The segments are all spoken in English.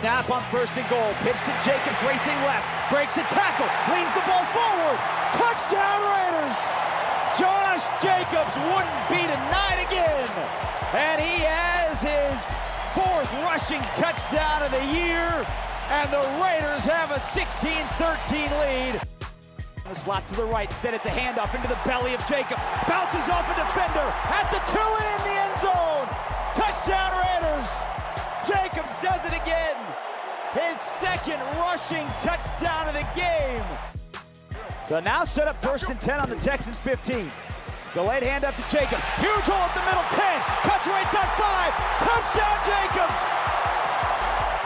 Snap on first and goal. Pitch to Jacobs, racing left. Breaks a tackle. Leans the ball forward. Touchdown Raiders! Josh Jacobs wouldn't be denied again. And he has his fourth rushing touchdown of the year. And the Raiders have a 16-13 lead. The slot to the right. Instead, it's a handoff into the belly of Jacobs. Bounces off a defender at the two and in the end zone. Touchdown Raiders. Jacobs does it again. His second rushing touchdown of the game. So now set up first and 10 on the Texans 15. Delayed handoff to Jacobs. Huge hole up the middle, 10. Cuts right side, 5. Touchdown Jacobs.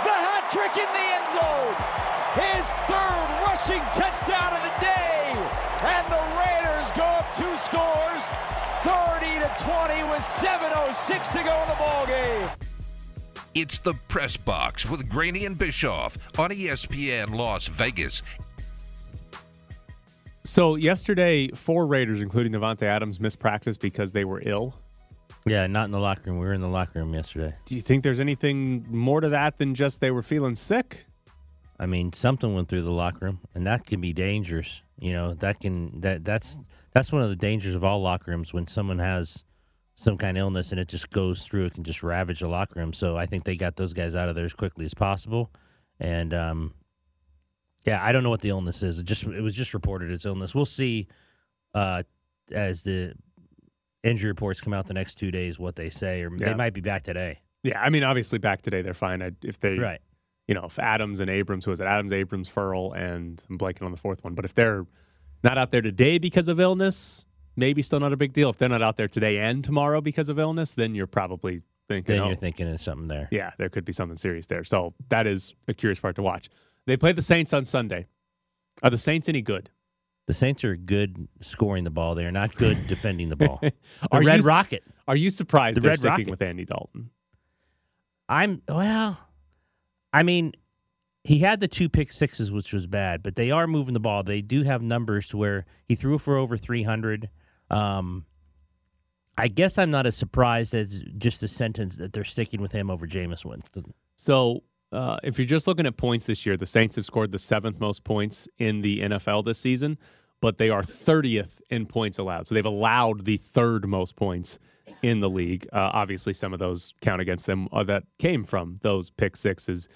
The hat trick in the end zone. His third rushing touchdown of the day. And the Raiders go up two scores, 30 to 20 with 7.06 to go in the ball game. It's the Press Box with Graney and Bischoff on ESPN Las Vegas. So yesterday, four Raiders, including Davante Adams, missed practice because they were ill. Yeah, not in the locker room. We were in the locker room yesterday. Do you think there's anything more to that than just they were feeling sick? I mean, something went through the locker room, and that can be dangerous. You know, that can that that's that's one of the dangers of all locker rooms when someone has some kind of illness and it just goes through. It can just ravage the locker room. So I think they got those guys out of there as quickly as possible. And um, yeah, I don't know what the illness is. It just it was just reported it's illness. We'll see uh, as the injury reports come out the next two days what they say, or Yeah. they might be back today. Yeah, I mean, obviously back today they're fine. I, if they, Right. you know, if Adams and Abrams, who was it? Adams, Abrams, Ferrell, and I'm blanking on the fourth one. But if they're not out there today because of illness, maybe still not a big deal. If they're not out there today and tomorrow because of illness, then you're probably thinking, Then oh, you're thinking of something there. yeah, there could be something serious there. So that is a curious part to watch. They play the Saints on Sunday. Are the Saints any good? The Saints are good scoring the ball. They are not good defending the ball. The Are Red you- Rocket. Are you surprised The they're Red sticking Rocket. with Andy Dalton? I'm well. I mean, he had the two pick sixes, which was bad, but they are moving the ball. They do have numbers to where he threw for over 300. Um, I guess I'm not as surprised as just the sentence that they're sticking with him over Jameis Winston. So, uh, if you're just looking at points this year, the Saints have scored the seventh most points in the NFL this season, but they are 30th in points allowed. So they've allowed the third most points in the league. Uh, obviously, some of those count against them uh, that came from those pick sixes.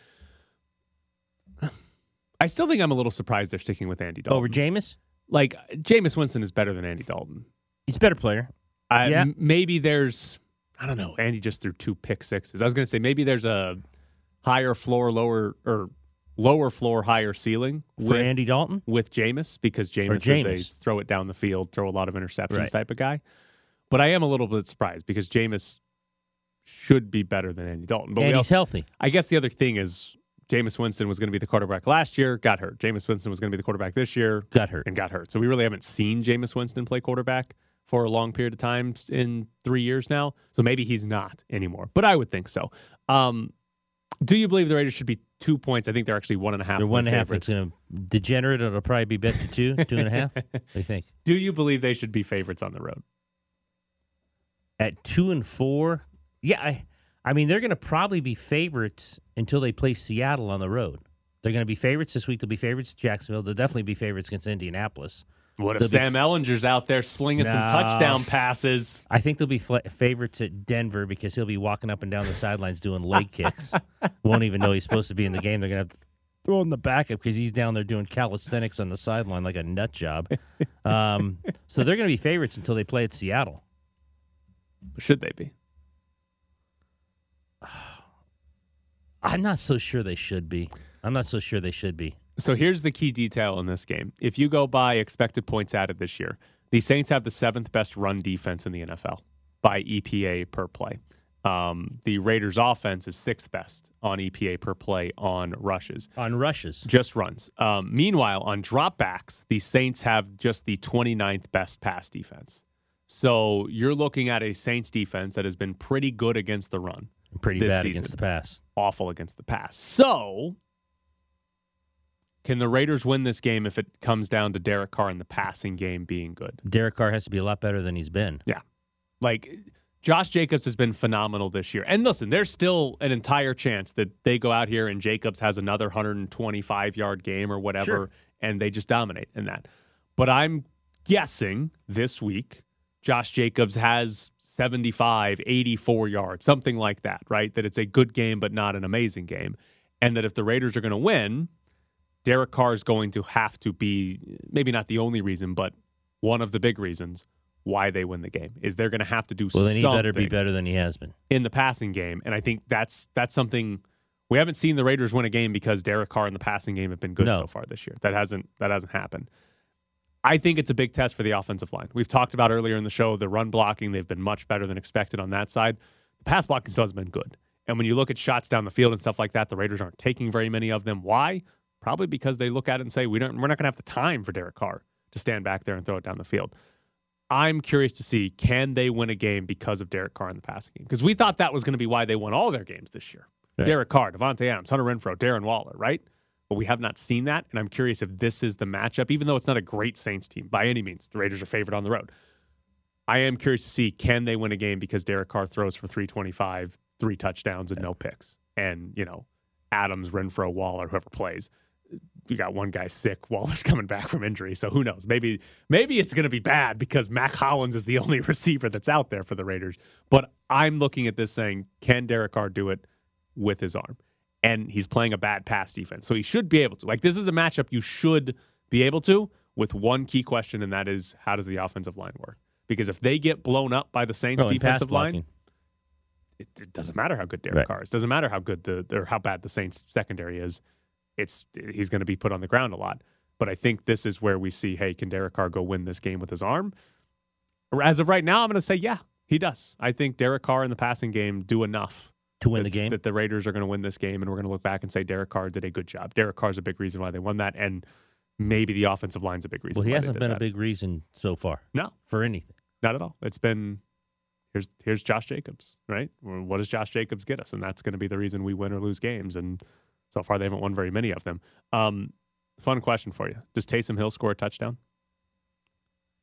I still think I'm a little surprised they're sticking with Andy Dalton. Over Jameis, like Jameis Winston is better than Andy Dalton. He's a better player. I, Yeah. m- maybe there's I don't know. Andy just threw two pick sixes. I was going to say maybe there's a higher floor, lower or lower floor, higher ceiling For with, Andy Dalton, with Jameis because Jameis, is a throw it down the field, throw a lot of interceptions Right. type of guy. But I am a little bit surprised because Jameis should be better than Andy Dalton. But and he's also, healthy. I guess the other thing is Jameis Winston was going to be the quarterback last year, got hurt. Jameis Winston was going to be the quarterback this year, Got hurt. and got hurt. So we really haven't seen Jameis Winston play quarterback for a long period of time in three years now. So maybe he's not anymore, but I would think so. Um, do you believe the Raiders should be two points? I think they're actually one and a half. They're one and a half. It's going to degenerate. It'll probably be bet to two, two and a half. What do you think? Do you believe they should be favorites on the road? at two and four, yeah, I, I mean they're going to probably be favorites until they play Seattle on the road. They're going to be favorites this week. They'll be favorites Jacksonville. They'll definitely be favorites against Indianapolis. What if They'll be- Sam Ehlinger's out there slinging some touchdown passes? I think they'll be fla favorites at Denver because he'll be walking up and down the sidelines doing leg kicks. Won't even know he's supposed to be in the game. They're going to throw him the backup because he's down there doing calisthenics on the sideline like a nut job. Um, so they're going to be favorites until they play at Seattle. Should they be? I'm not so sure they should be. I'm not so sure they should be. So here's the key detail in this game. If you go by expected points added this year, the Saints have the seventh best run defense in the NFL by EPA per play. Um, the Raiders' offense is sixth best on EPA per play on rushes, On rushes. just runs. Um, meanwhile, on dropbacks, the Saints have just the 29th best pass defense. So you're looking at a Saints defense that has been pretty good against the run, Pretty bad season. against the pass. awful against the pass. So, can the Raiders win this game if it comes down to Derek Carr in the passing game being good? Derek Carr has to be a lot better than he's been. Yeah. Like Josh Jacobs has been phenomenal this year. And listen, there's still an entire chance that they go out here and Jacobs has another 125 yard game or whatever, Sure. and they just dominate in that. But I'm guessing this week, Josh Jacobs has 75, 84 yards, something like that, right? That it's a good game, but not an amazing game. And that if the Raiders are going to win, Derek Carr is going to have to be maybe not the only reason, but one of the big reasons why they win the game is they're going to have to do Well, then he better be better than he has been. in the passing game, and I think that's that's something we haven't seen the Raiders win a game because Derek Carr in the passing game have been good No. so far this year. That hasn't that hasn't happened. I think it's a big test for the offensive line. We've talked about earlier in the show the run blocking; they've been much better than expected on that side. The pass blocking still has been good, and when you look at shots down the field and stuff like that, the Raiders aren't taking very many of them. Why? Probably because they look at it and say we don't we're not going to have the time for Derek Carr to stand back there and throw it down the field. I'm curious to see can they win a game because of Derek Carr in the passing game? Because we thought that was going to be why they won all their games this year. Right. Derek Carr, Davante Adams, Hunter Renfrow, Darren Waller, right? But we have not seen that, and I'm curious if this is the matchup. Even though it's not a great Saints team by any means, the Raiders are favored on the road. I am curious to see can they win a game because Derek Carr throws for 325, three touchdowns and no picks, and you know Adams, Renfrow, Waller, whoever plays you got one guy sick. Waller's coming back from injury, so who knows? Maybe maybe it's going to be bad because Mack Hollins is the only receiver that's out there for the Raiders. But I'm looking at this saying, can Derek Carr do it with his arm? And he's playing a bad pass defense, so he should be able to. Like this is a matchup you should be able to, with one key question, and that is how does the offensive line work? Because if they get blown up by the Saints Well, defensive line, it, it doesn't matter how good Derek Right. Carr is. Doesn't matter how good the or how bad the Saints secondary is. It's he's going to be put on the ground a lot. But I think this is where we see, hey, can Derek Carr go win this game with his arm? As of right now, I'm going to say, yeah, he does. I think Derek Carr in the passing game do enough to win that, the game. that the Raiders are going to win this game, and we're going to look back and say Derek Carr did a good job. Derek Carr's a big reason why they won that, and maybe the offensive line's a big reason. well, he hasn't been a big reason so far no, for anything. not at all. It's been here's here's Josh Jacobs, right? What does Josh Jacobs get us? And that's going to be the reason we win or lose games. And so far, they haven't won very many of them. Um, fun question for you: Does Taysom Hill score a touchdown?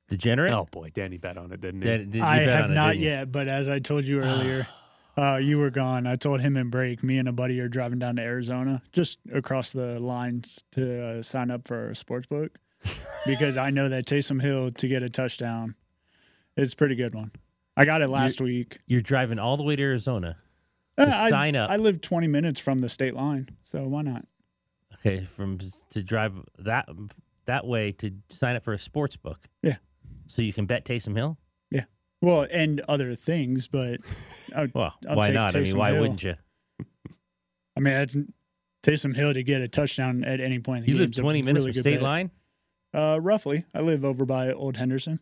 Degenerate. Oh boy, Danny bet on it, didn't he? Did- did you I bet have on it, not yet, but as I told you earlier, uh, you were gone. I told him and Break, me and a buddy are driving down to Arizona, just across the lines to uh, sign up for a sports book because I know that Taysom Hill to get a touchdown is a pretty good one. I got it last week. You're driving all the way to Arizona. Uh, to I, sign up. I live 20 minutes from the state line, so why not? Okay, from to drive that that way to sign up for a sports book. Yeah. So you can bet Taysom Hill. Yeah. Well, and other things, but I, Well, I'll why take not? I mean, why Hill. wouldn't you? I mean that's Taysom Hill to get a touchdown at any point in the You game. live is a 20 minutes really from good state bet. line. Uh, roughly, I live over by Old Henderson,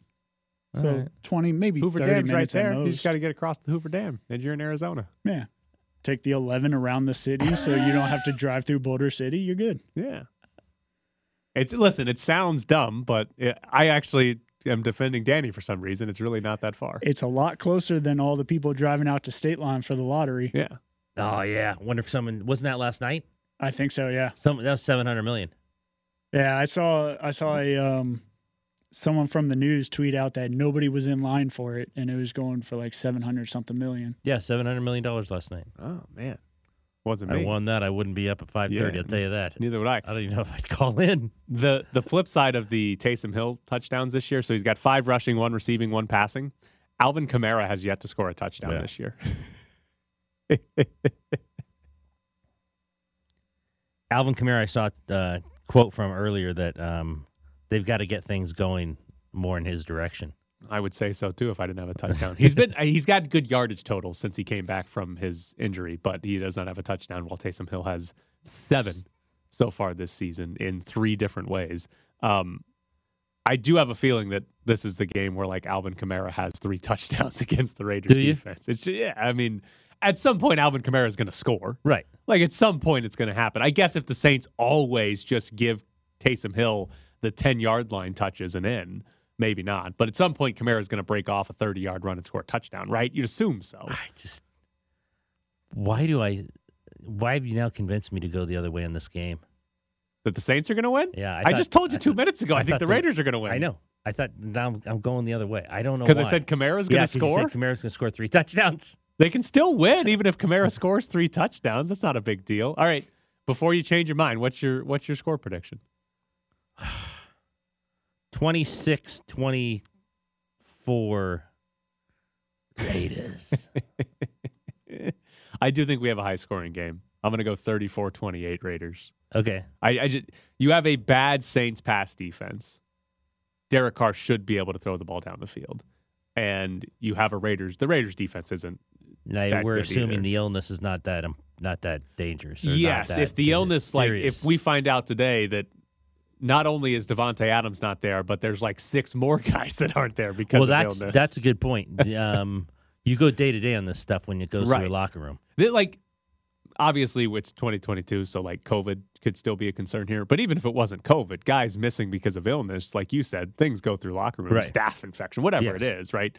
so All right. 20, maybe Hoover 30 Dam's right minutes at there. You most. just got to get across the Hoover Dam, and you're in Arizona. Yeah. Take the 11 around the city so you don't have to drive through Boulder City. You're good. Yeah. It's listen. It sounds dumb, but it, I actually am defending Danny for some reason. It's really not that far. It's a lot closer than all the people driving out to state line for the lottery. Yeah. Oh yeah. Wonder if someone wasn't that last night. I think so, yeah. Some that was 700 million. Yeah, I saw I saw a um someone from the news tweet out that nobody was in line for it and it was going for like 700 something million. Yeah, 700 million dollars last night. Oh man, wasn't me. I me. won that. I wouldn't be up at 5:30. Yeah. I'll tell you that. Neither would I. I don't even know if I'd call in. The the flip side of the Taysom Hill touchdowns this year. So he's got five rushing, one receiving, one passing. Alvin Kamara has yet to score a touchdown Yeah. this year. Alvin Kamara, I saw a uh, quote from earlier that um, they've got to get things going more in his direction. I would say so too if I didn't have a touchdown. He's been he's got good yardage totals since he came back from his injury, but he does not have a touchdown. While Taysom Hill has seven so far this season in three different ways. Um, I do have a feeling that this is the game where like Alvin Kamara has three touchdowns against the Raiders defense. It's yeah, I mean, at some point Alvin Kamara is going to score. Right. Like at some point it's going to happen. I guess if the Saints always just give Taysom Hill the 10 yard line touches and in, maybe not. But at some point Kamara is going to break off a 30 yard run and score a touchdown, right? You'd assume so. I just why do I? Why have you now convinced me to go the other way in this game? That the Saints are going to win? Yeah, I I, just told you two thought- minutes ago. I, I think thought the the- Raiders are going to win. I know, I thought now I'm, going the other way. I don't know Because I said Kamara's yeah, going to you score. said Kamara's going to score three touchdowns. They can still win even if Kamara scores three touchdowns. That's not a big deal. All right. Before you change your mind, what's your what's your score prediction? 26 24 Raiders. I do think we have a high scoring game. I'm going to go 34-28 Raiders. okay. I, I just you have a bad Saints pass defense. Derek Carr should be able to throw the ball down the field, and you have a Raiders. The Raiders defense isn't. Now that we're assuming either. the illness is not that um, not that dangerous. yes, that if the illness, like if we find out today that not only is Davante Adams not there, but there's like six more guys that aren't there because well, of that's illness. that's a good point. um, you go day to day on this stuff when it goes to Right. your locker room. They- like obviously it's 2022 so like covid could still be a concern here but even if it wasn't covid guys missing because of illness like you said things go through locker room Right. staph infection whatever it Yes. is right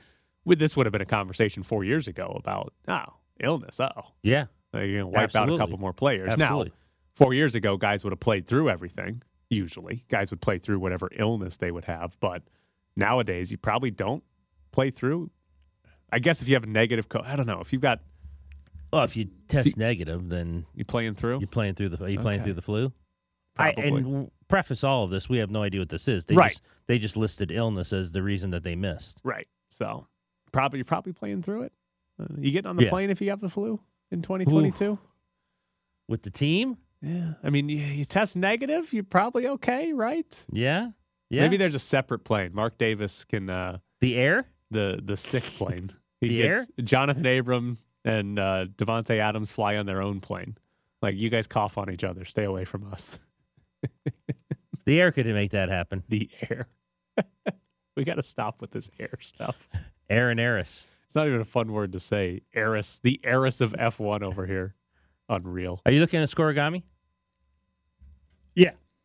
with this would have been a conversation four years ago about oh illness oh Yeah, like, you know, wipe out a couple more players absolutely. now four years ago guys would have played through everything usually guys would play through whatever illness they would have but nowadays you probably don't play through i guess if you have a negative co- i don't know if you've got Well, if you test negative, then you playing through you're playing through the are you playing Okay. through the flu. I, and preface all of this, we have no idea what this is. They Right. just they just listed illness as the reason that they missed. Right. So probably you're probably playing through it. Uh, you getting on the Yeah. plane if you have the flu in 2022? With the team? Yeah. I mean, you, you test negative, you're probably okay, right? Yeah. Yeah. Maybe there's a separate plane. Mark Davis can uh the air? the the sick plane. He The gets Jonathan Abram and uh Davante Adams fly on their own plane. Like you guys cough on each other. Stay away from us. The air could make that happen. The air. we got to stop with this air stuff. Air and Eris. It's not even a fun word to say. Heiress, the heiress of F1 over here. Unreal. Are you looking at Scorigami?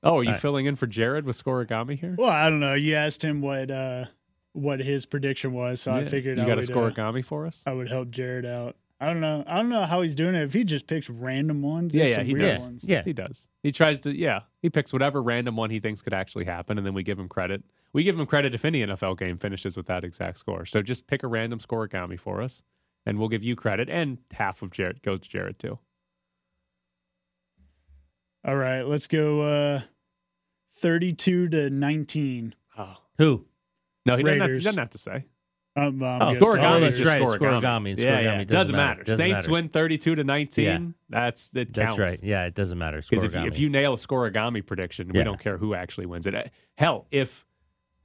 Yeah. Oh, are you All right. filling in for Jared with Scorigami here? Well, I don't know. You asked him what uh what his prediction was, so I figured you I got a would, uh, for us. I would help Jared out. I don't know. I don't know how he's doing it. If he just picks random ones, Yeah, yeah, some he weird does. ones. Yeah. He does. He tries to. Yeah, he picks whatever random one he thinks could actually happen, and then we give him credit. We give him credit if any NFL game finishes with that exact score. So just pick a random Scorigami for us, and we'll give you credit, and half of Jared goes to Jared too. All right, let's go. uh 32 to 19. Oh Who? no, he doesn't, have to, he doesn't have to say. Um, um, Oh, yeah, Scorigami Oh, is just right, it's Scorigami. Scorigami. Yeah, yeah. It It doesn't doesn't matter. matter. Doesn't Saints matter. win thirty-two to nineteen. Yeah. That's that That's right. Yeah, it doesn't matter. Because if, if you nail a scorigami prediction, we Yeah. don't care who actually wins it. Uh, Hell, if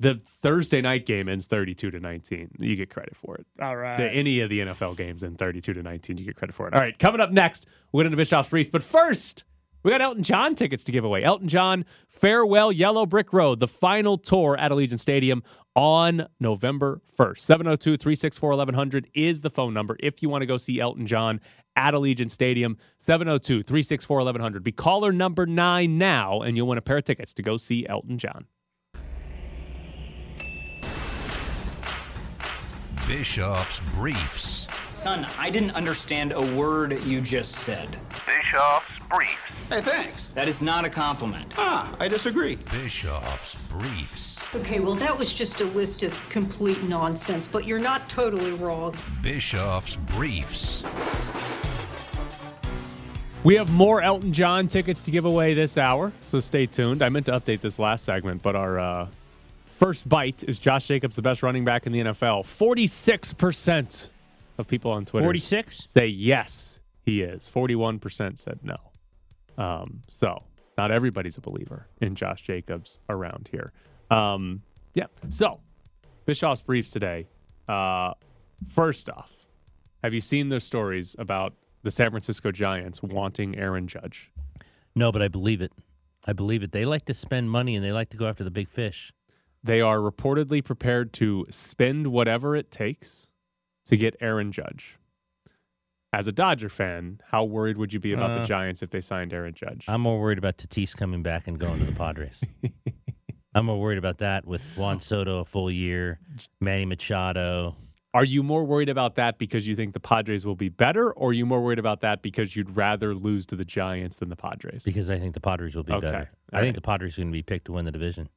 the Thursday night game ends 32 to 19, you get credit for it. All right. The- Any of the NFL games in 32 to 19, you get credit for it. All right, coming up next, we're going to Bischoff's Briefs. But first, we got Elton John tickets to give away. Elton John, Farewell Yellow Brick Road, the final tour at Allegiant Stadium on November 1st. 702 364 1100 is the phone number if you want to go see Elton John at Allegiant Stadium. 702 364 1100. Be caller number nine now, and you'll win a pair of tickets to go see Elton John. Bischoff's Briefs. Son, I didn't understand a word you just said. Bischoff's Briefs. Hey, thanks. That is not a compliment. Ah, I disagree. Bischoff's Briefs. Okay, well, that was just a list of complete nonsense, but you're not totally wrong. Bischoff's Briefs. We have more Elton John tickets to give away this hour, so stay tuned. I meant to update this last segment, but our uh, first bite is Josh Jacobs, the best running back in the NFL. 46% of people on Twitter 46? say yes, he is. 41% said no. Um, so, not everybody's a believer in Josh Jacobs around here. Um, yeah. So, Bischoff's briefs today. Uh, first off, have you seen the stories about the San Francisco Giants wanting Aaron Judge? No, but I believe it. I believe it. They like to spend money and they like to go after the big fish. They are reportedly prepared to spend whatever it takes to get Aaron Judge. As a Dodger fan, how worried would you be about the Uh, Giants if they signed Aaron Judge? I'm more worried about Tatis coming back and going to the Padres. I'm more worried about that with Juan Soto a full year, Manny Machado. Are you more worried about that because you think the Padres will be better, or are you more worried about that because you'd rather lose to the Giants than the Padres? Because I think the Padres will be Okay. better. I All think the Padres are going to be picked to win the division.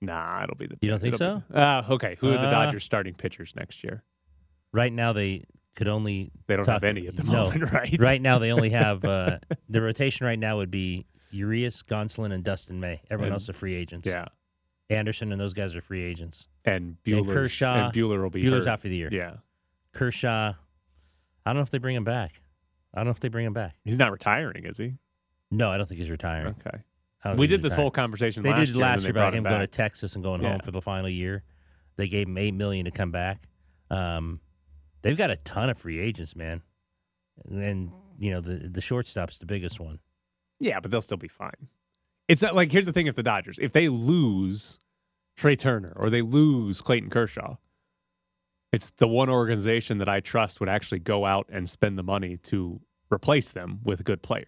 Nah, it'll be the. You don't think it'll be- Uh, okay. Who are the Uh, Dodgers starting pitchers next year? Right now, they could only They don't talk- have any at the no. moment, right? Right now, they only have uh, the rotation. Right now would be Urias, Gonsolin, and Dustin May. Everyone And- else are free agents. Yeah, Anderson and those guys are free agents. and Buehler. Kershaw- and Buehler will be Buehler's hurt. out for the year. Yeah, Kershaw, I don't know if they bring him back. I don't know if they bring him back. he's not retiring, is he? No, I don't think he's retiring. Okay. We did this retiring. whole conversation. They last did year, last year about him going to. Texas and going Yeah. home for the final year. They gave him eight million to come back. Um, they've got a ton of free agents, man, and you know the the shortstop's the biggest one. Yeah, but they'll still be fine. It's not like here's the thing: if the Dodgers, if they lose Trea Turner or they lose Clayton Kershaw, it's the one organization that I trust would actually go out and spend the money to replace them with good players.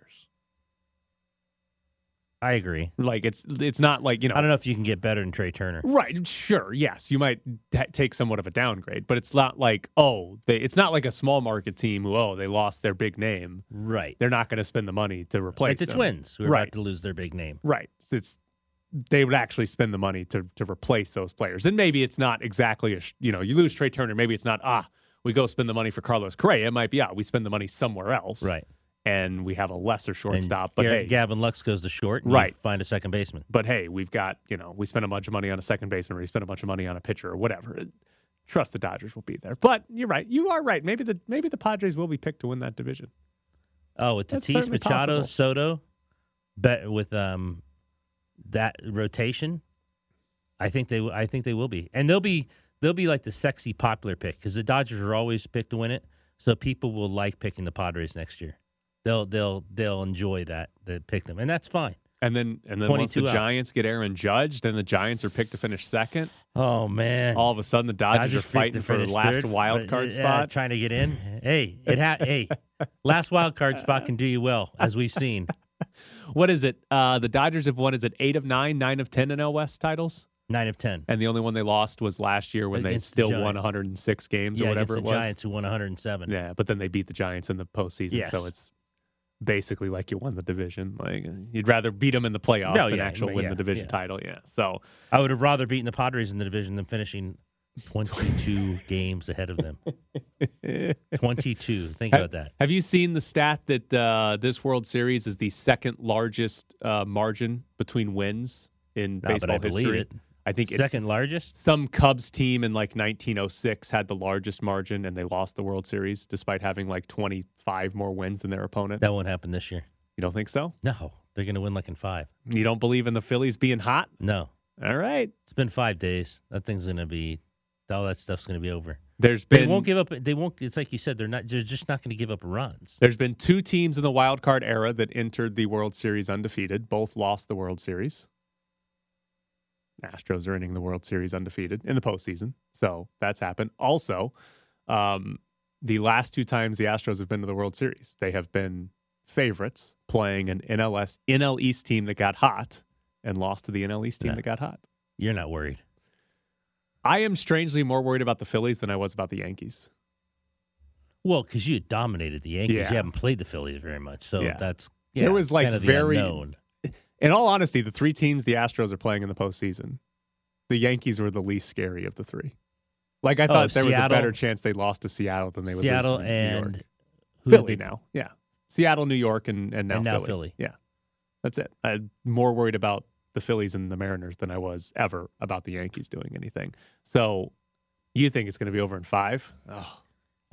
I agree. Like it's it's not like you know I don't know if you can get better than Trea Turner. Right. Sure. Yes. You might ta take somewhat of a downgrade, but it's not like, oh, they, it's not like a small market team who, oh, they lost their big name. Right. They're not going to spend the money to replace Like the them. Twins, who are Right. about to lose their big name. Right. So it's, they would actually spend the money to, to replace those players. And maybe it's not exactly a, you know, you lose Trea Turner. Maybe it's not, ah, we go spend the money for Carlos Correa. It might be, ah, we spend the money somewhere else. Right. And we have a lesser And shortstop. But Gar- hey, Gavin Lux goes to short. And Right. find a second baseman. But hey, we've got, you know, we spent a bunch of money on a second baseman or we spent a bunch of money on a pitcher or whatever. Trust the Dodgers will be there. But you're right. You are right. Maybe the maybe the Padres will be picked to win that division. Oh, with Tatis, Machado, possible. Soto, bet with um that rotation, I think they I think they will be, and they'll be they'll be like the sexy popular pick because the Dodgers are always picked to win it, so people will like picking the Padres next year. They'll they'll they'll enjoy that that pick them, and that's fine. And then and then once the out. Giants get Aaron Judge, then the Giants are picked to finish second. Oh man, All of a sudden the Dodgers, are fighting for the last third, wild card spot. trying to get in. Hey, it ha- hey, last wild card spot can do you well, as we've seen. What is it? Uh, the Dodgers have won. Is it eight of nine, nine of ten NL West titles? Nine of ten. And the only one they lost was last year when Against they the still won 106 games yeah, or whatever it the was. Giants who won 107. Yeah, but then they beat the Giants in the postseason, so it's basically like you won the division. Like you'd rather beat them in the playoffs No, than yeah, actual but win yeah, the division yeah. title. Yeah, so I would have rather beaten the Padres in the division than finishing 22 games ahead of them. 22. Think have, about that. have you seen the stat that uh, this World Series is the second largest uh, margin between wins in No, baseball history? I think it's Second largest? some Cubs team in like 1906 had the largest margin and they lost the World Series despite having like 25 more wins than their opponent. That won't happen this year. You don't think so? No, they're going to win like in five. You don't believe in the Phillies being hot? No, All right. it's been five days. That thing's going to be, all that stuff's going to be over. There's been they won't give up. They won't. It's like you said. They're not. They're just not going to give up runs. There's been two teams in the wild card era that entered the World Series undefeated. Both lost the World Series. Astros are entering the World Series undefeated in the postseason, so that's happened. Also, um, the last two times the Astros have been to the World Series, they have been favorites playing an NLS NL East team that got hot and lost to the NL East team Yeah. that got hot. You're not worried. I am strangely more worried about the Phillies than I was about the Yankees. Well, because you dominated the Yankees. Yeah. You haven't played the Phillies very much, so Yeah. that's There was, like, kind of the very- unknown. In all honesty, the three teams the Astros are playing in the postseason, the Yankees were the least scary of the three. Like I Oh, thought there was a better chance they lost to Seattle than they would Seattle lose to New and York. Philly now. Yeah. Seattle, New York, and, and now And now Philly. Philly. Yeah. That's it. I'm more worried about the Phillies and the Mariners than I was ever about the Yankees doing anything. So you think it's going to be over in five? Oh.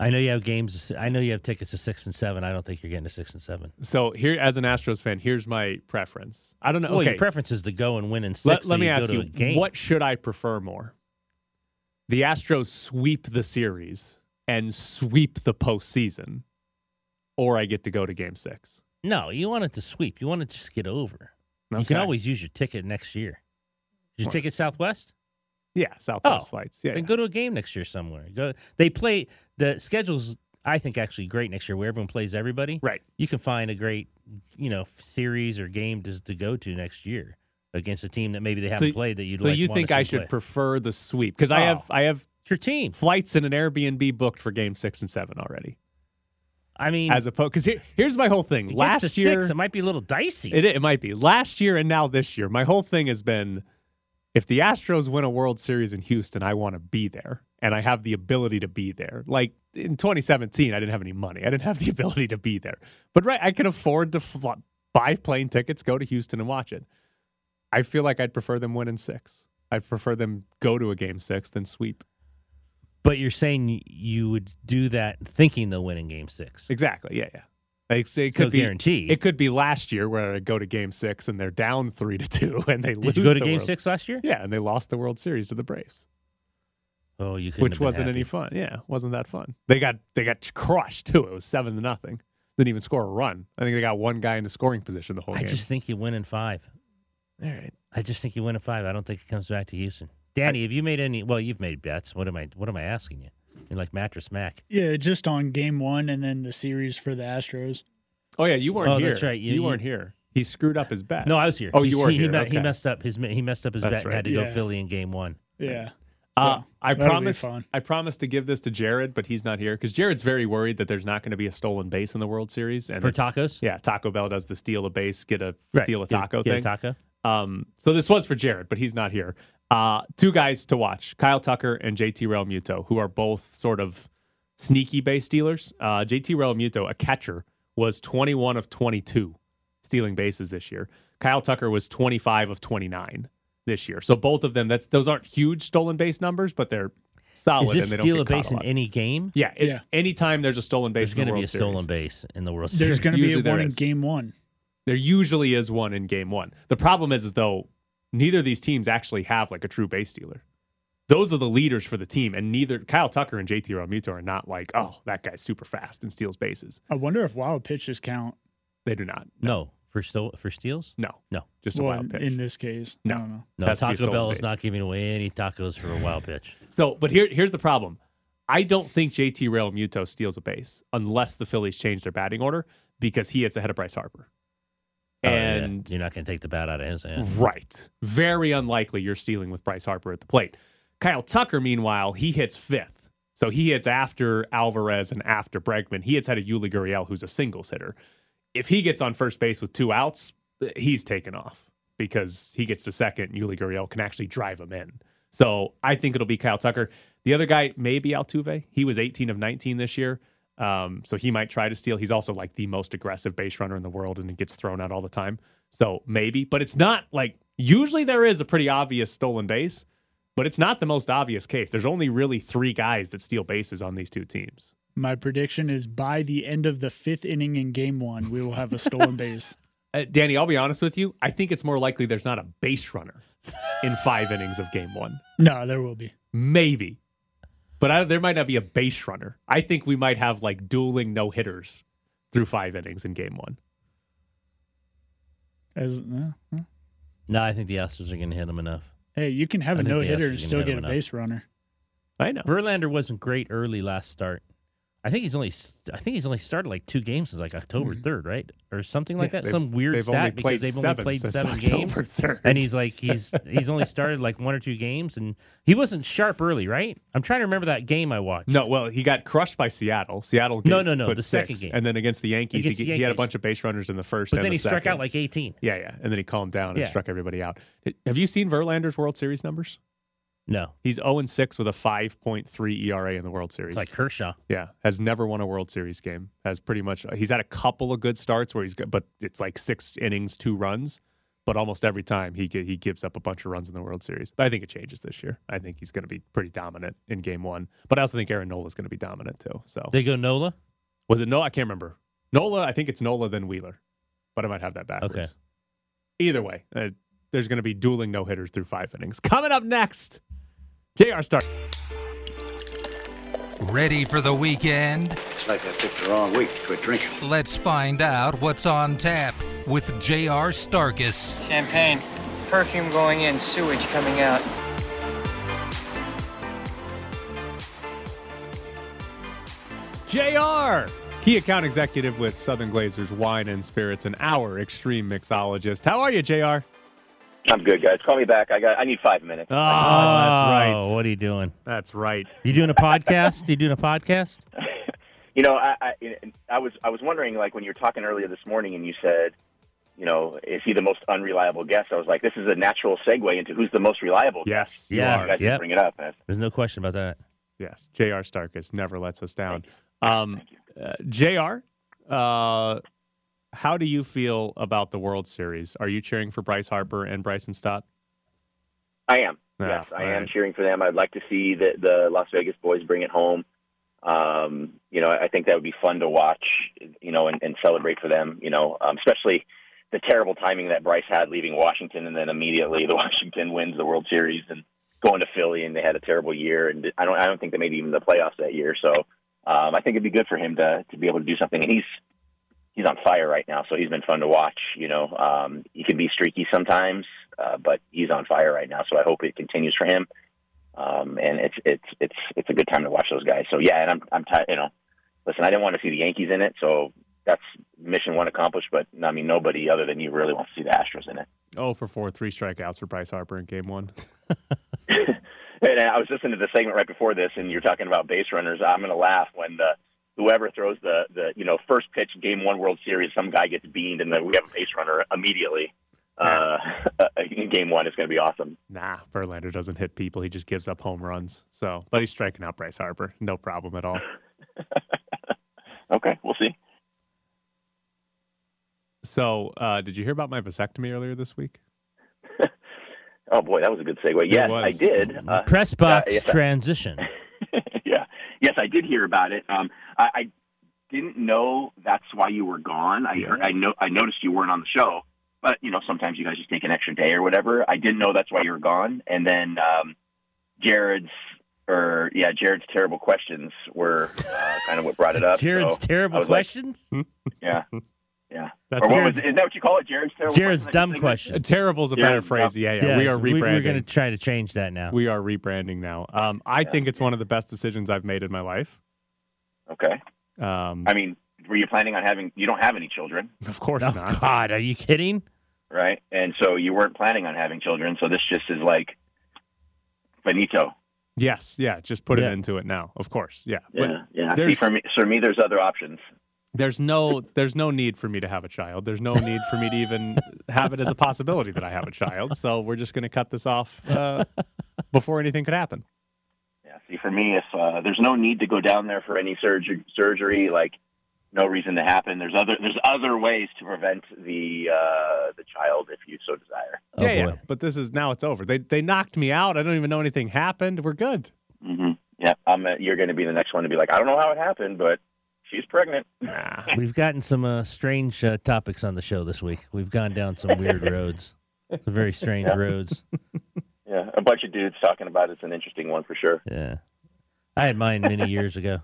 I know you have games. I know you have tickets to six and seven. I don't think you're getting to six and seven. So here, as an Astros fan, here's my preference. I don't know. Well, okay. your preference is to go and win in six. Let, so let me ask you, a game. what should I prefer more? The Astros sweep the series and sweep the postseason, or I get to go to game six? No, you want it to sweep. You want it to just get over. You can always use your ticket next year. Did you What? ticket Southwest? Yeah, Southwest Oh, flights. Yeah. then yeah. go to a game next year somewhere. Go. They play the schedules. I think actually great next year, where everyone plays everybody. Right. You can find a great, you know, series or game to, to go to next year against a team that maybe they haven't So- played that you'd like So like. you think I should play. prefer the sweep? Because oh. I have Oh. I have your team. flights and an Airbnb booked for game six and seven already. I mean, As opposed, because here, here's my whole thing. Last year, six, it might be a little dicey. It, it might be. Last year and now this year, my whole thing has been if the Astros win a World Series in Houston, I want to be there and I have the ability to be there. Like in 2017, I didn't have any money. I didn't have the ability to be there. But right, I can afford to buy plane tickets, go to Houston and watch it. I feel like I'd prefer them win in six. I'd prefer them go to a game six than sweep. But you're saying you would do that thinking they'll win in game six. Exactly. Yeah, yeah. Like say it So could be guarantee. It could be last year where I go to game six and they're down three to two and they lose. Did you go to game World- six last year? Yeah, and they lost the World Series to the Braves. Oh, you couldn't which have wasn't any fun. Yeah, wasn't that fun. They got they got crushed too. It was seven to nothing. Didn't even score a run. I think they got one guy in the scoring position the whole I game. just think you win in five. All right. I just think you win in five. I don't think it comes back to Houston. Danny, have you made any? Well, you've made bets. What am I? What am I asking you? You're like Mattress Mack. Yeah, just on game one and then the series for the Astros. Oh yeah, you weren't Oh, here. that's right. You, You- you- weren't here. He screwed up his bet. No, I was here. Oh, He- you were he, here. He, okay. he messed up his he messed up his That's bet and had to go Philly in game one. Yeah. Uh, I that'll be promised. fun. I promised to give this to Jared, but he's not here because Jared's very worried that there's not going to be a stolen base in the World Series. And For tacos? yeah, Taco Bell does the steal a base, get a Right. steal a Get- taco get a thing. taco? Um, so this was for Jared, but he's not here. Uh, two guys to watch: Kyle Tucker and JT Realmuto, who are both sort of sneaky base stealers. Uh, JT Realmuto, a catcher, was 21 of 22 stealing bases this year. Kyle Tucker was 25 of 29 this year. So both of them, that's those aren't huge stolen base numbers, but they're solid Is this and they steal don't a base caught in any game? Yeah, it- Yeah. Anytime there's a stolen base, There's in going the to be World a stolen base in the World There's Series. going to be a there one in is. game one. There usually is one in game one. The problem is, is though neither of these teams actually have like a true base stealer. Those are the leaders for the team, and neither Kyle Tucker and JT Realmuto are not like, oh, that guy's super fast and steals bases. I wonder if wild pitches count. They do not. no for sto- for steals. No, No, just a well, wild pitch. in this case. No. I don't know. no. Has to be a Taco stolen Bell is base. not giving away any tacos for a wild pitch. So, but here, here's the problem. I don't think JT Realmuto steals a base unless the Phillies change their batting order because he hits ahead of Bryce Harper. Oh, yeah. And you're not going to take the bat out of his hand. Right. Very unlikely you're stealing with Bryce Harper at the plate. Kyle Tucker, meanwhile, he hits fifth. So he hits after Alvarez and after Bregman. He hits ahead of Yuli Gurriel, who's a singles hitter. If he gets on first base with two outs, he's taken off because he gets to second. Yuli Gurriel can actually drive him in. So I think it'll be Kyle Tucker. The other guy may be Altuve. He was 18 of 19 this year. Um, so he might try to steal. He's also like the most aggressive base runner in the world and he gets thrown out all the time. So maybe, but it's not like usually there is a pretty obvious stolen base, but it's not the most obvious case. There's only really three guys that steal bases on these two teams. My prediction is by the end of the fifth inning in game one, we will have a stolen base. Uh, Danny, I'll be honest with you. I think it's more likely there's not a base runner in five innings of game one. No, there will be. Maybe. But I, there might not be a base runner. I think we might have like dueling no hitters through five innings in game one. As uh, uh. No, I think the Astros are going to hit them enough. Hey, you can have I a no hitter Astros and still get a enough. base runner. I know. Verlander wasn't great early last start. I think he's only I think he's only started like two games since like October mm-hmm. third, right, or something like. Yeah, that. Some weird they've stat because they've only played seven games, 3rd. and he's like he's he's only started like one or two games, and he wasn't sharp early, right? I'm trying to remember that game I watched. No, well, he got crushed by Seattle. Seattle No, no, no, the second game. And then against the Yankees, Against he, the he had a bunch of base runners in the first but and then the he struck out like 18. Yeah, yeah. And then he calmed down and Yeah. struck everybody out. Have you seen Verlander's World Series numbers? No, He's 0 6 with a 5.3 ERA in the World Series. it's like Kershaw. yeah, has never won a World Series game. Has pretty much he's had a couple of good starts where he's got, but it's like six innings, two runs. But almost every time he he gives up a bunch of runs in the World Series. But I think it changes this year. I think he's going to be pretty dominant in Game One. But I also think Aaron Nola is going to be dominant too. So They go Nola. was it Nola? I can't remember. Nola, I think it's Nola then Wheeler, but I might have that backwards. Okay. Either way, uh, there's going to be dueling no hitters through five innings. Coming up next, JR Star. Ready for the weekend? It's like I picked the wrong week to quit drinking. Let's find out what's on tap with J.R. Starkis. Champagne, perfume going in, sewage coming out. JR, key account executive with Southern Glazers Wine and Spirits, and our extreme mixologist. How are you, JR? I'm good, guys. Call me back. I got. I need five minutes. Oh, that's right. Oh, What are you doing? That's right. You doing a podcast? you doing a podcast? You know, I, I I was I was wondering like when you were talking earlier this morning and you said, you know, is he the most unreliable guest? I was like, this is a natural segue into who's the most reliable. Yes, you Yeah, You guys Yep. bring it up. That's- There's no question about that. Yes, J.R. Starkus never lets us down. Um, uh, J.R., uh, how do you feel about the World Series? Are you cheering for Bryce Harper and Bryson Stott? I am. Yeah, yes, I am right. cheering for them. I'd like to see the, the Las Vegas boys bring it home. Um, you know, I think that would be fun to watch, you know, and, and celebrate for them, you know, um, especially the terrible timing that Bryce had leaving Washington and then immediately the Washington wins the World Series and going to Philly and they had a terrible year and I don't I don't think they made even the playoffs that year. So um, I think it'd be good for him to to be able to do something and he's he's on fire right now, so he's been fun to watch. You know, um, he can be streaky sometimes, uh, but he's on fire right now. So I hope it continues for him. Um, and it's it's it's it's a good time to watch those guys. So yeah, and I'm I'm tired. You know, listen, I didn't want to see the Yankees in it, so that's mission one accomplished. But I mean, nobody other than you really wants to see the Astros in it. Oh, for four, three strikeouts for Bryce Harper in Game One. And I was listening to the segment right before this, and you're talking about base runners. I'm going to laugh when the whoever throws the the you know first pitch game one World Series, some guy gets beamed, and then we have a base runner immediately. Uh, in game one, it's going to be awesome. Nah, Verlander doesn't hit people; he just gives up home runs. So, but he's striking out Bryce Harper, no problem at all. Okay, we'll see. So, uh, did you hear about my vasectomy earlier this week? Oh boy, that was a good segue. Yes. I did. Uh, Press box uh, yes, transition. yeah. Yes, I did hear about it. Um, I, I didn't know that's why you were gone. I heard, I know I noticed you weren't on the show, but you know sometimes you guys just take an extra day or whatever. I didn't know that's why you were gone. And then um, Jared's or yeah, Jared's terrible questions were uh, kind of what brought it up. Jared's So terrible was like, questions. yeah. Yeah. That's what was, Jared's- is that what you call it? Jared's terrible Jared's questions? dumb question. Terrible's a better Jared's phrase. dumb. Yeah, yeah, we are rebranding. we're going to try to change that now. we are rebranding now. Um, I think it's one of the best decisions I've made in my life. Okay. Um, I mean, were you planning on having? You don't have any children. of course oh not. God, are you kidding? right? And so you weren't planning on having children, so this just is like finito. Yes, yeah, just put Yeah. it into it now. Of course, yeah. Yeah, But yeah. See, for me, for me, there's other options. There's no there's no need for me to have a child. There's no need for me to even have it as a possibility that I have a child. So we're just going to cut this off uh, before anything could happen. Yeah. See, for me, if uh, there's no need to go down there for any surgery, surgery, like no reason to happen. There's other there's other ways to prevent the uh, the child if you so desire. Oh, yeah, yeah. But this is now it's over. They they knocked me out. I don't even know anything happened. We're good. hmm Yeah, I'm. Uh, you're going to be the next one to be like, I don't know how it happened, but she's pregnant. Nah. We've gotten some uh, strange uh, topics on the show this week. We've gone down some weird roads, some very strange Yeah. roads. Yeah, a bunch of dudes talking about it's an interesting one for sure. Yeah, I had mine many years ago.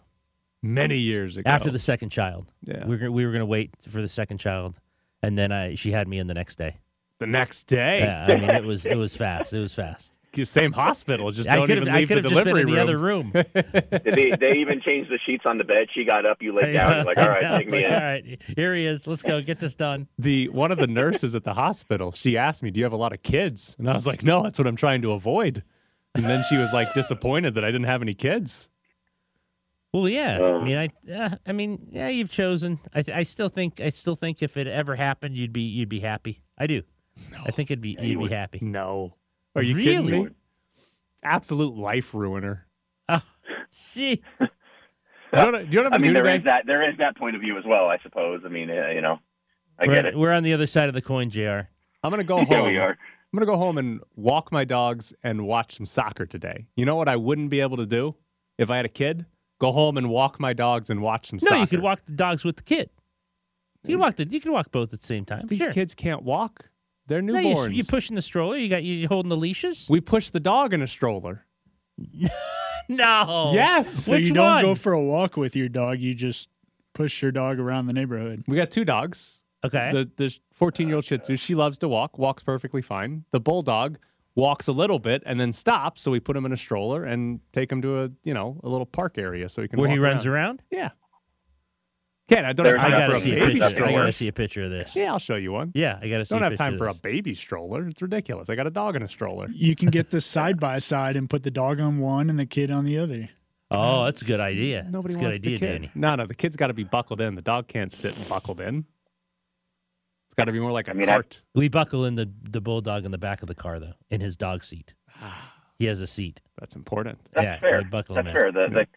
Many years ago. After the second child, Yeah. we were gonna- we were going to wait for the second child, and then I she had me in the next day. the next day. Yeah, I mean it was it was fast. It was fast. Same hospital. Just don't could even have I leave the could just been delivery in the room. other room. Did they, they even changed the sheets on the bed. She got up, you laid down. You're like, all right, take me in. right, here he is. Let's go get this done. the one of the nurses at the hospital she asked me do you have a lot of kids and i was like no that's what i'm trying to avoid and then she was like disappointed that i didn't have any kids Well, yeah. Um, I mean, I, uh, I mean, yeah. You've chosen. I, th- I still think, I still think, if it ever happened, you'd be, you'd be happy. I do. I think it'd be, you you'd be would. happy. no are you kidding me absolute life ruiner Oh, gee. do you know do you know I mean, doing there today is that there is that point of view as well, I suppose. I mean, uh, you know, I we're, get it. we're on the other side of the coin, Jr. i'm gonna go Here home we are. i'm gonna go home and walk my dogs and watch some soccer today you know what i wouldn't be able to do if i had a kid go home and walk my dogs and watch some No, soccer you could walk the dogs with the kid. You can walk the, you can walk both at the same time. these sure. kids can't walk they're No, newborns you, you pushing the stroller. You got you holding the leashes. we push the dog in a stroller No. yes So Which you don't one? go for a walk with your dog. You just push your dog around the neighborhood. We got two dogs. Okay. The the 14 year old Shih Tzu, she loves to walk, walks perfectly fine. The bulldog walks a little bit and then stops, so we put him in a stroller and take him to a you know a little park area so he can Where walk he runs around. around. Yeah. Ken, I don't There- have I time gotta for a see a baby picture. I gotta see a picture of this. Yeah, I'll show you one. Yeah, I gotta see. Don't have time for a baby stroller. It's ridiculous. I got a dog in a stroller. You can get the side by side and put the dog on one and the kid on the other. Oh, that's a good idea. Nobody that's a good wants idea, the kid. Danny. No, no, the kid's got to be buckled in. The dog can't sit buckled in. It's got to be more like a I mean, I- cart. We buckle in the the bulldog in the back of the car though, in his dog seat. He has a seat. That's important. That's yeah, fair. buckle That's fair. in. The, the,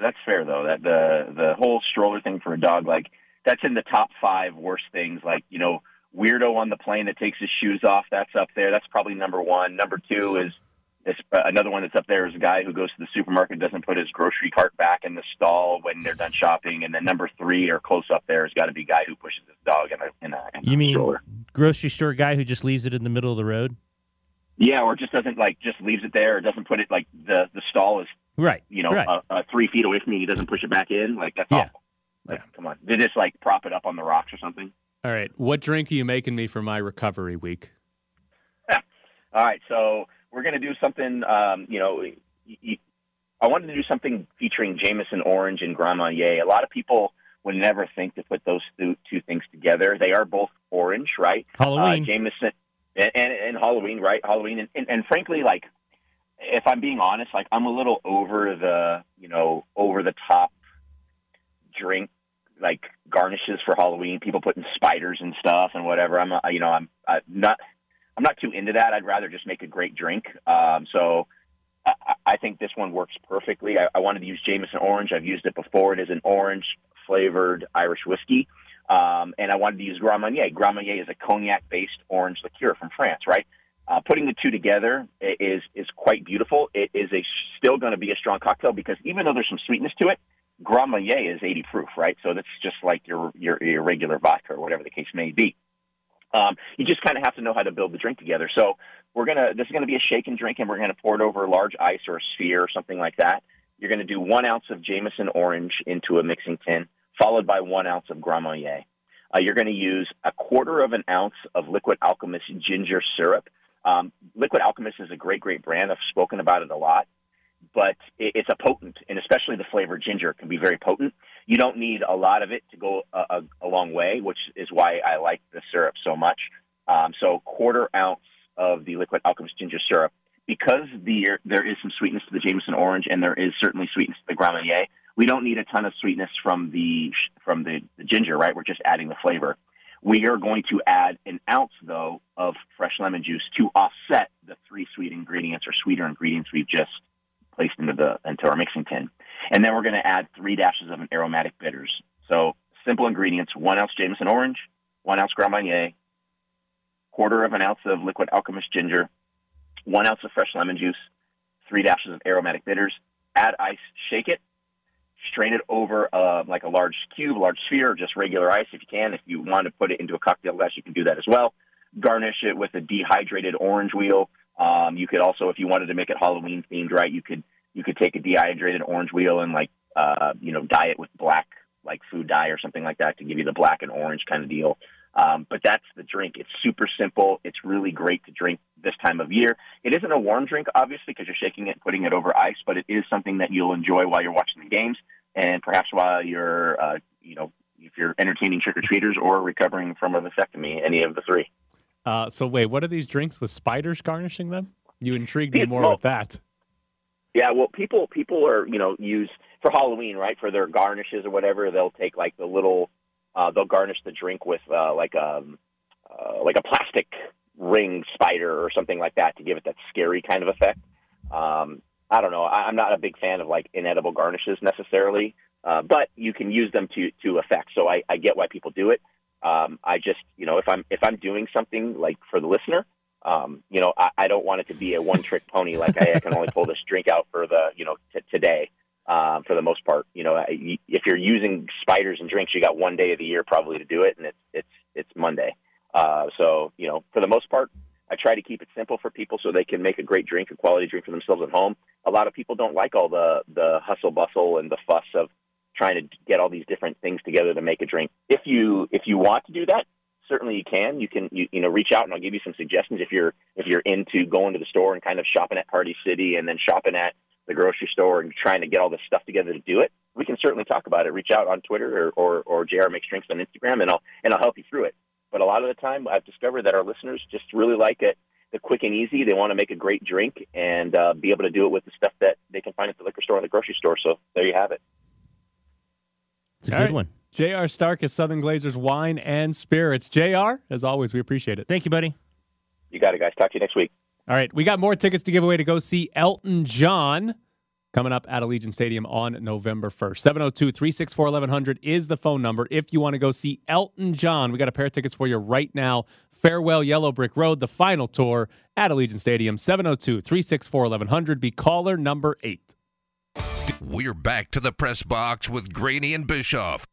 that's fair though. That the the whole stroller thing for a dog, like that's in the top five worst things. Like you know, weirdo on the plane that takes his shoes off. That's up there. That's probably number one. Number two is. is uh, another one that's up there is a guy who goes to the supermarket doesn't put his grocery cart back in the stall when they're done shopping, and then number three or close up there has got to be a guy who pushes his dog in a in a, in a You mean stroller. grocery store guy who just leaves it in the middle of the road? Yeah, or just doesn't like just leaves it there, or doesn't put it like the the stall is Right. you know Right. uh, uh, three feet away from you. He doesn't push it back in. Like that's Yeah. awful. Like come on, they just like prop it up on the rocks or something. All right. What drink are you making me for my recovery week? All right, so we're gonna do something. Um, you know, y- y- I wanted to do something featuring Jameson Orange and Grand Marnier. A lot of people would never think to put those two, two things together. They are both orange, right? Halloween. Uh, Jameson and, and, and Halloween, right? Halloween, and, and, and frankly, like if I'm being honest, like I'm a little over the you know over the top drink like garnishes for Halloween. People putting spiders and stuff and whatever. I'm you know I'm, I'm not I'm not too into that. I'd rather just make a great drink. Um, so I, I think this one works perfectly. I, I wanted to use Jameson Orange. I've used it before. It is an orange flavored Irish whiskey. Um, and I wanted to use Grand Marnier. Grand Marnier is a cognac-based orange liqueur from France, right? Uh, putting the two together is is quite beautiful. It is a still going to be a strong cocktail because even though there's some sweetness to it, Grand Marnier is 80 proof, right? So that's just like your your, your regular vodka or whatever the case may be. Um, you just kind of have to know how to build the drink together. So we're gonna this is gonna be a shake and drink, and we're gonna pour it over a large ice or a sphere or something like that. You're gonna do one ounce of Jameson orange into a mixing tin, followed by one ounce of Grand Marnier. Uh, you're going to use a quarter of an ounce of Liquid Alchemist ginger syrup. Um, Liquid Alchemist is a great, great brand. I've spoken about it a lot, but it, it's a potent, and especially the flavor ginger can be very potent. You don't need a lot of it to go a, a, a long way, which is why I like the syrup so much. Um, so, quarter ounce of the Liquid Alchemist ginger syrup. Because the, there is some sweetness to the Jameson orange, and there is certainly sweetness to the Grand Marnier, we don't need a ton of sweetness from the from the, the ginger, right? We're just adding the flavor. We are going to add an ounce, though, of fresh lemon juice to offset the three sweet ingredients or sweeter ingredients we've just placed into the into our mixing tin. And then we're going to add three dashes of an aromatic bitters. So simple ingredients: one ounce Jameson orange, one ounce Grand Marnier, quarter of an ounce of liquid alchemist ginger, one ounce of fresh lemon juice, three dashes of aromatic bitters. Add ice, shake it, strain it over uh, like a large cube, large sphere, or just regular ice if you can. If you want to put it into a cocktail glass, you can do that as well. Garnish it with a dehydrated orange wheel. Um, you could also, if you wanted to make it Halloween themed, right, you could you could take a dehydrated orange wheel and like uh, you know dye it with black like food dye or something like that to give you the black and orange kind of deal. Um, but that's the drink. It's super simple. It's really great to drink this time of year. It isn't a warm drink, obviously, because you're shaking it and putting it over ice, but it is something that you'll enjoy while you're watching the games and perhaps while you're, uh, you know, if you're entertaining trick or treaters or recovering from a vasectomy, any of the three. Uh, so wait, what are these drinks with spiders garnishing them? You intrigued me more well- with that. Yeah, well, people people are you know use for Halloween, right? For their garnishes or whatever, they'll take like the little, uh, they'll garnish the drink with uh, like a uh, like a plastic ring spider or something like that to give it that scary kind of effect. Um, I don't know. I, I'm not a big fan of like inedible garnishes necessarily, uh, but you can use them to to effect. So I, I get why people do it. Um, I just you know if I'm if I'm doing something like for the listener, um, you know, I, I don't want it to be a one trick pony. Like I, I can only pull this drink out for the, you know, t- today. Um, for the most part, you know, if you're using spiders and drinks, you got one day of the year probably to do it, and it's it's it's Monday. Uh, so you know, for the most part, I try to keep it simple for people so they can make a great drink, a quality drink for themselves at home. A lot of people don't like all the the hustle bustle and the fuss of trying to get all these different things together to make a drink. If you if you want to do that, certainly you can. You can you, you know reach out and I'll give you some suggestions if you're if you're into going to the store and kind of shopping at Party City and then shopping at the grocery store and trying to get all this stuff together to do it. We can certainly talk about it. Reach out on Twitter or or, or JR makes drinks on Instagram and I'll and I'll help you through it. But a lot of the time, I've discovered that our listeners just really like it. The quick and easy. They want to make a great drink and uh, be able to do it with the stuff that they can find at the liquor store and the grocery store. So there you have it. It's a All good right. one. JR Stark is Southern Glazers Wine and Spirits. JR, as always, we appreciate it. Thank you, buddy. You got it, guys. Talk to you next week. All right, we got more tickets to give away to go see Elton John coming up at Allegiant Stadium on November 1st. 702 364 1100 is the phone number if you want to go see Elton John. We got a pair of tickets for you right now. Farewell Yellow Brick Road, the final tour at Allegiant Stadium. 702 364 1100. Be caller number eight. We're back to the press box with Graney and Bischoff.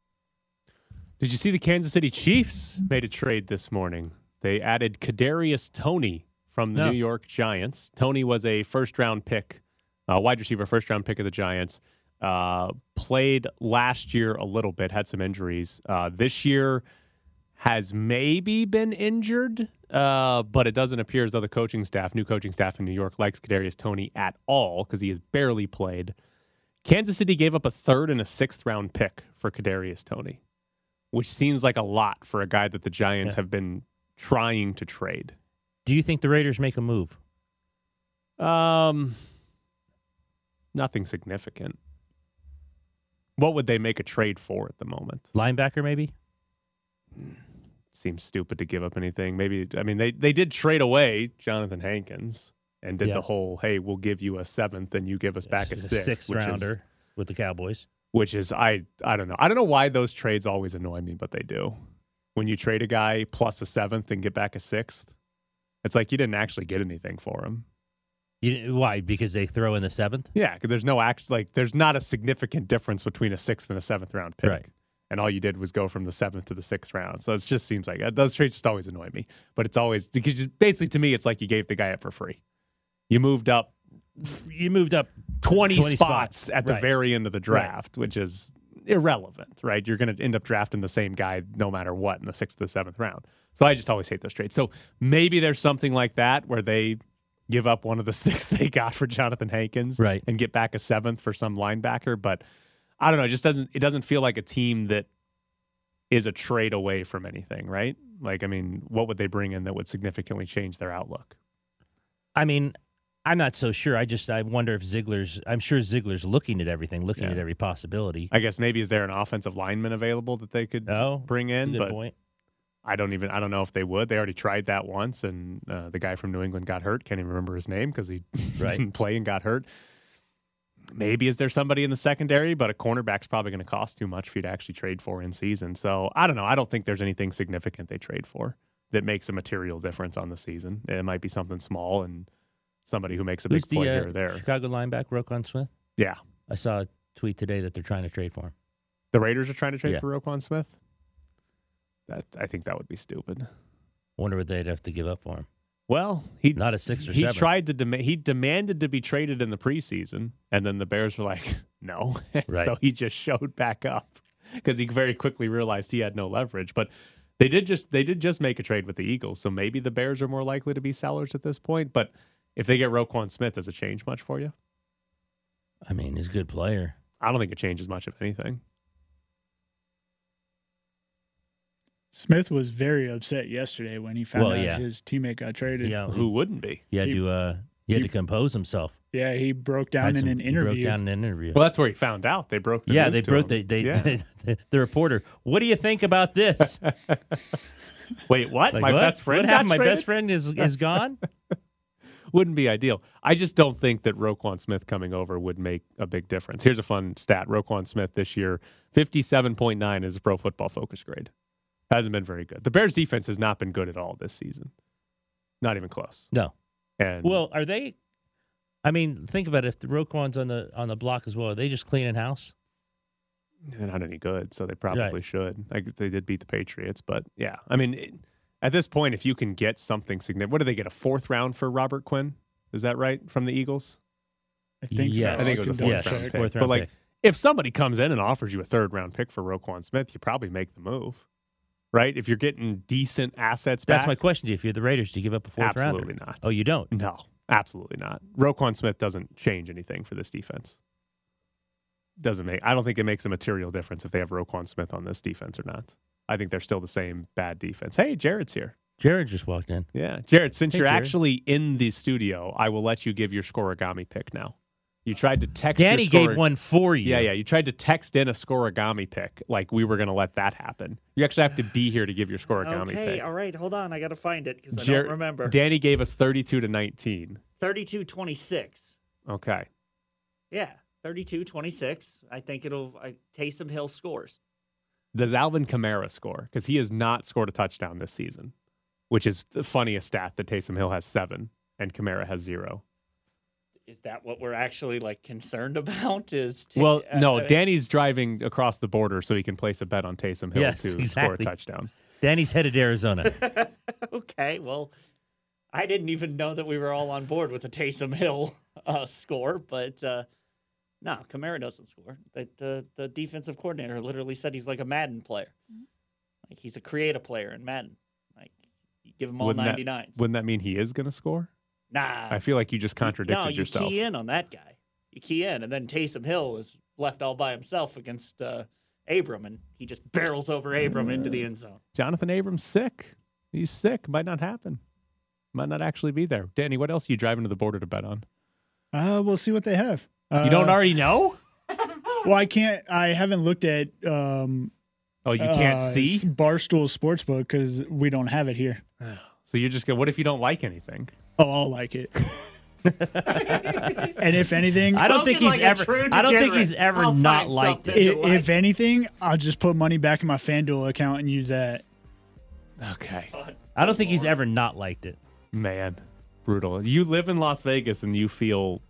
Did you see the Kansas City Chiefs made a trade this morning? They added Kadarius Toney from the No. New York Giants. Toney was a first round pick, uh, wide receiver, first round pick of the Giants. Uh, played last year a little bit, had some injuries. Uh, this year has maybe been injured, uh, but it doesn't appear as though the coaching staff, new coaching staff in New York, likes Kadarius Toney at all because he has barely played. Kansas City gave up a third and a sixth round pick for Kadarius Toney, which seems like a lot for a guy that the Giants Yeah. have been trying to trade. Do you think the Raiders make a move? Um, nothing significant. What would they make a trade for at the moment? Linebacker, maybe? Seems stupid to give up anything. Maybe I mean they they did trade away Johnathan Hankins and did the whole hey we'll give you a seventh and you give us back a sixth, sixth which is- rounder with the Cowboys. which is I I don't know. I don't know why those trades always annoy me, but they do. When you trade a guy plus a seventh and get back a sixth, it's like you didn't actually get anything for him. You, why? Because they throw in the seventh? Yeah, 'cause there's no act like there's not a significant difference between a sixth and a seventh round pick. Right. And all you did was go from the seventh to the sixth round. So it just seems like uh, those trades just always annoy me. But it's always because basically to me, it's like you gave the guy up for free. You moved up You moved up 20, 20 spots, spots. at the Right. very end of the draft, which is irrelevant, right? You're going to end up drafting the same guy no matter what in the sixth to seventh round. So I just always hate those trades. So maybe there's something like that where they give up one of the six they got for Johnathan Hankins Right. and get back a seventh for some linebacker. But I don't know. It just doesn't, it doesn't feel like a team that is a trade away from anything, right? Like, I mean, what would they bring in that would significantly change their outlook? I mean, I'm not so sure. I just I wonder if Ziegler's. I'm sure Ziegler's looking at everything, looking Yeah. at every possibility. I guess maybe is there an offensive lineman available that they could Oh, bring in? But point. I don't even I don't know if they would. They already tried that once, and uh, the guy from New England got hurt. Can't even remember his name because he Right. didn't play and got hurt. Maybe is there somebody in the secondary, but a cornerback's probably going to cost too much for you to actually trade for in season. So I don't know. I don't think there's anything significant they trade for that makes a material difference on the season. It might be something small and somebody who makes a Who's big play the here uh, or there. Chicago linebacker Roquan Smith? Yeah, I saw a tweet today that they're trying to trade for him. the Raiders are trying to trade Yeah. for Roquan Smith. That I think that would be stupid. Wonder what they'd have to give up for him. Well, he Not a six or he seven. tried to demand he demanded to be traded in the preseason, and then the Bears were like, no. Right. so he just showed back up because he very quickly realized he had no leverage. But they did just they did just make a trade with the Eagles, so maybe the Bears are more likely to be sellers at this point. But if they get Roquan Smith, does it change much for you? I mean, he's a good player. I don't think it changes much of anything. Smith was very upset yesterday when he found Well, out yeah. his teammate got traded. Yeah, Who wouldn't be? he had He- to uh, he had he- to compose himself. Yeah, he broke down Had in some- an he interview. broke down in an interview. Well, that's where he found out. They broke. The yeah, news they to broke. him. They, they, Yeah. the reporter. What do you think about this? Wait, what? Like, My what? best friend. What got happened? My traded? best friend is is gone. wouldn't be ideal. I just don't think that Roquan Smith coming over would make a big difference. Here's a fun stat: Roquan Smith this year, fifty-seven point nine is a Pro Football Focus grade. Hasn't been very good. The Bears' defense has not been good at all this season. Not even close. No. And Well, are they? I mean, think about it. If the Roquan's on the on the block as well, are they just cleaning house? they're not any good, so they probably Right. should. Like they did beat the Patriots, but yeah, I mean, it, at this point, if you can get something significant, what did they get? A fourth round for Robert Quinn? Is that right from the Eagles? I think Yes. so. I think it was a fourth Yes, round pick. fourth but like, pick. if somebody comes in and offers you a third round pick for Roquan Smith, you probably make the move, right? If you're getting decent assets That's back, my question to you. If you're the Raiders, do you give up a fourth rounder? absolutely not. Oh, you don't. No, absolutely not. Roquan Smith doesn't change anything for this defense. Doesn't make. I don't think it makes a material difference if they have Roquan Smith on this defense or not. I think they're still the same bad defense. Hey, Jared's here. Jared just walked in. Yeah, Jared. Since Hey, you're Jared. actually in the studio, I will let you give your scorigami pick now. You tried to text. Danny your score- gave one for you. Yeah, yeah. You tried to text in a scorigami pick, like we were going to let that happen. You actually have to be here to give your scorigami Okay, pick. all right, hold on. I got to find it because I Jer- don't remember. Danny gave us 32 to 19. 32 26. Okay. Yeah, 32 26. I think it'll. I, Taysom Hill scores. Does Alvin Kamara score? Because he has not scored a touchdown this season, which is the funniest stat that Taysom Hill has seven and Kamara has zero. Is that what we're actually like concerned about? Is ta- Well, uh, no, uh, Danny's driving across the border so he can place a bet on Taysom Hill Yes, to score a touchdown. Danny's headed to Arizona. okay, well, I didn't even know that we were all on board with the Taysom Hill uh, score, but uh, no, Kamara doesn't score. The, the the defensive coordinator literally said he's like a Madden player, like he's a creative player in Madden. Like you give him all Wouldn't ninety that, wouldn't that mean he is going to score? Nah, I feel like you just contradicted no, you yourself. key in on that guy. You key in, and then Taysom Hill was left all by himself against uh, Abram, and he just barrels over Abram into the end zone. Johnathan Abram's sick. He's sick. Might not happen. Might not actually be there. Danny, what else are you driving to the border to bet on? Uh, we'll see what they have. You don't Uh, already know? Well, I can't. I haven't looked at. Um, Oh, you can't uh, see? Barstool Sportsbook because we don't have it here. So you're just going, what if you don't like anything? Oh, I'll like it. and if anything, I don't think he's like ever. I don't think he's ever I'll not liked i- it. something. if anything, I'll just put money back in my FanDuel account and use that. Okay. I don't think he's ever not liked it. Man, brutal. You live in Las Vegas and you feel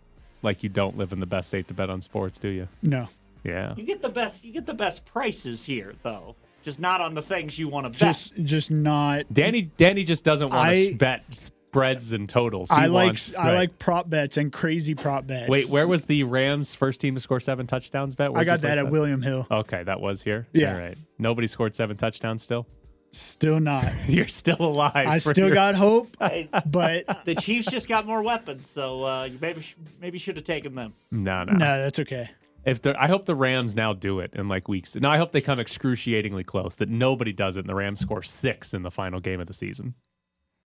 like you don't live in the best state to bet on sports, do you? No, Yeah. You get the best. You get the best prices here, though. Just not on the things you want to bet. just just not. Danny Danny just doesn't want to bet spreads and totals. He I like wants- I right. like prop bets and crazy prop bets. Wait, where was the Rams first team to score seven touchdowns bet? I Where'd you got that place at William Hill. Okay, that was here. Yeah. All right. Nobody scored seven touchdowns still. Still not. You're still alive. I still your- got hope, but the Chiefs just got more weapons, so uh, you maybe sh- maybe should have taken them. No, no. no, that's okay. If the I hope the Rams now do it in like weeks. No, I hope they come excruciatingly close. That nobody does it, and the Rams score six in the final game of the season.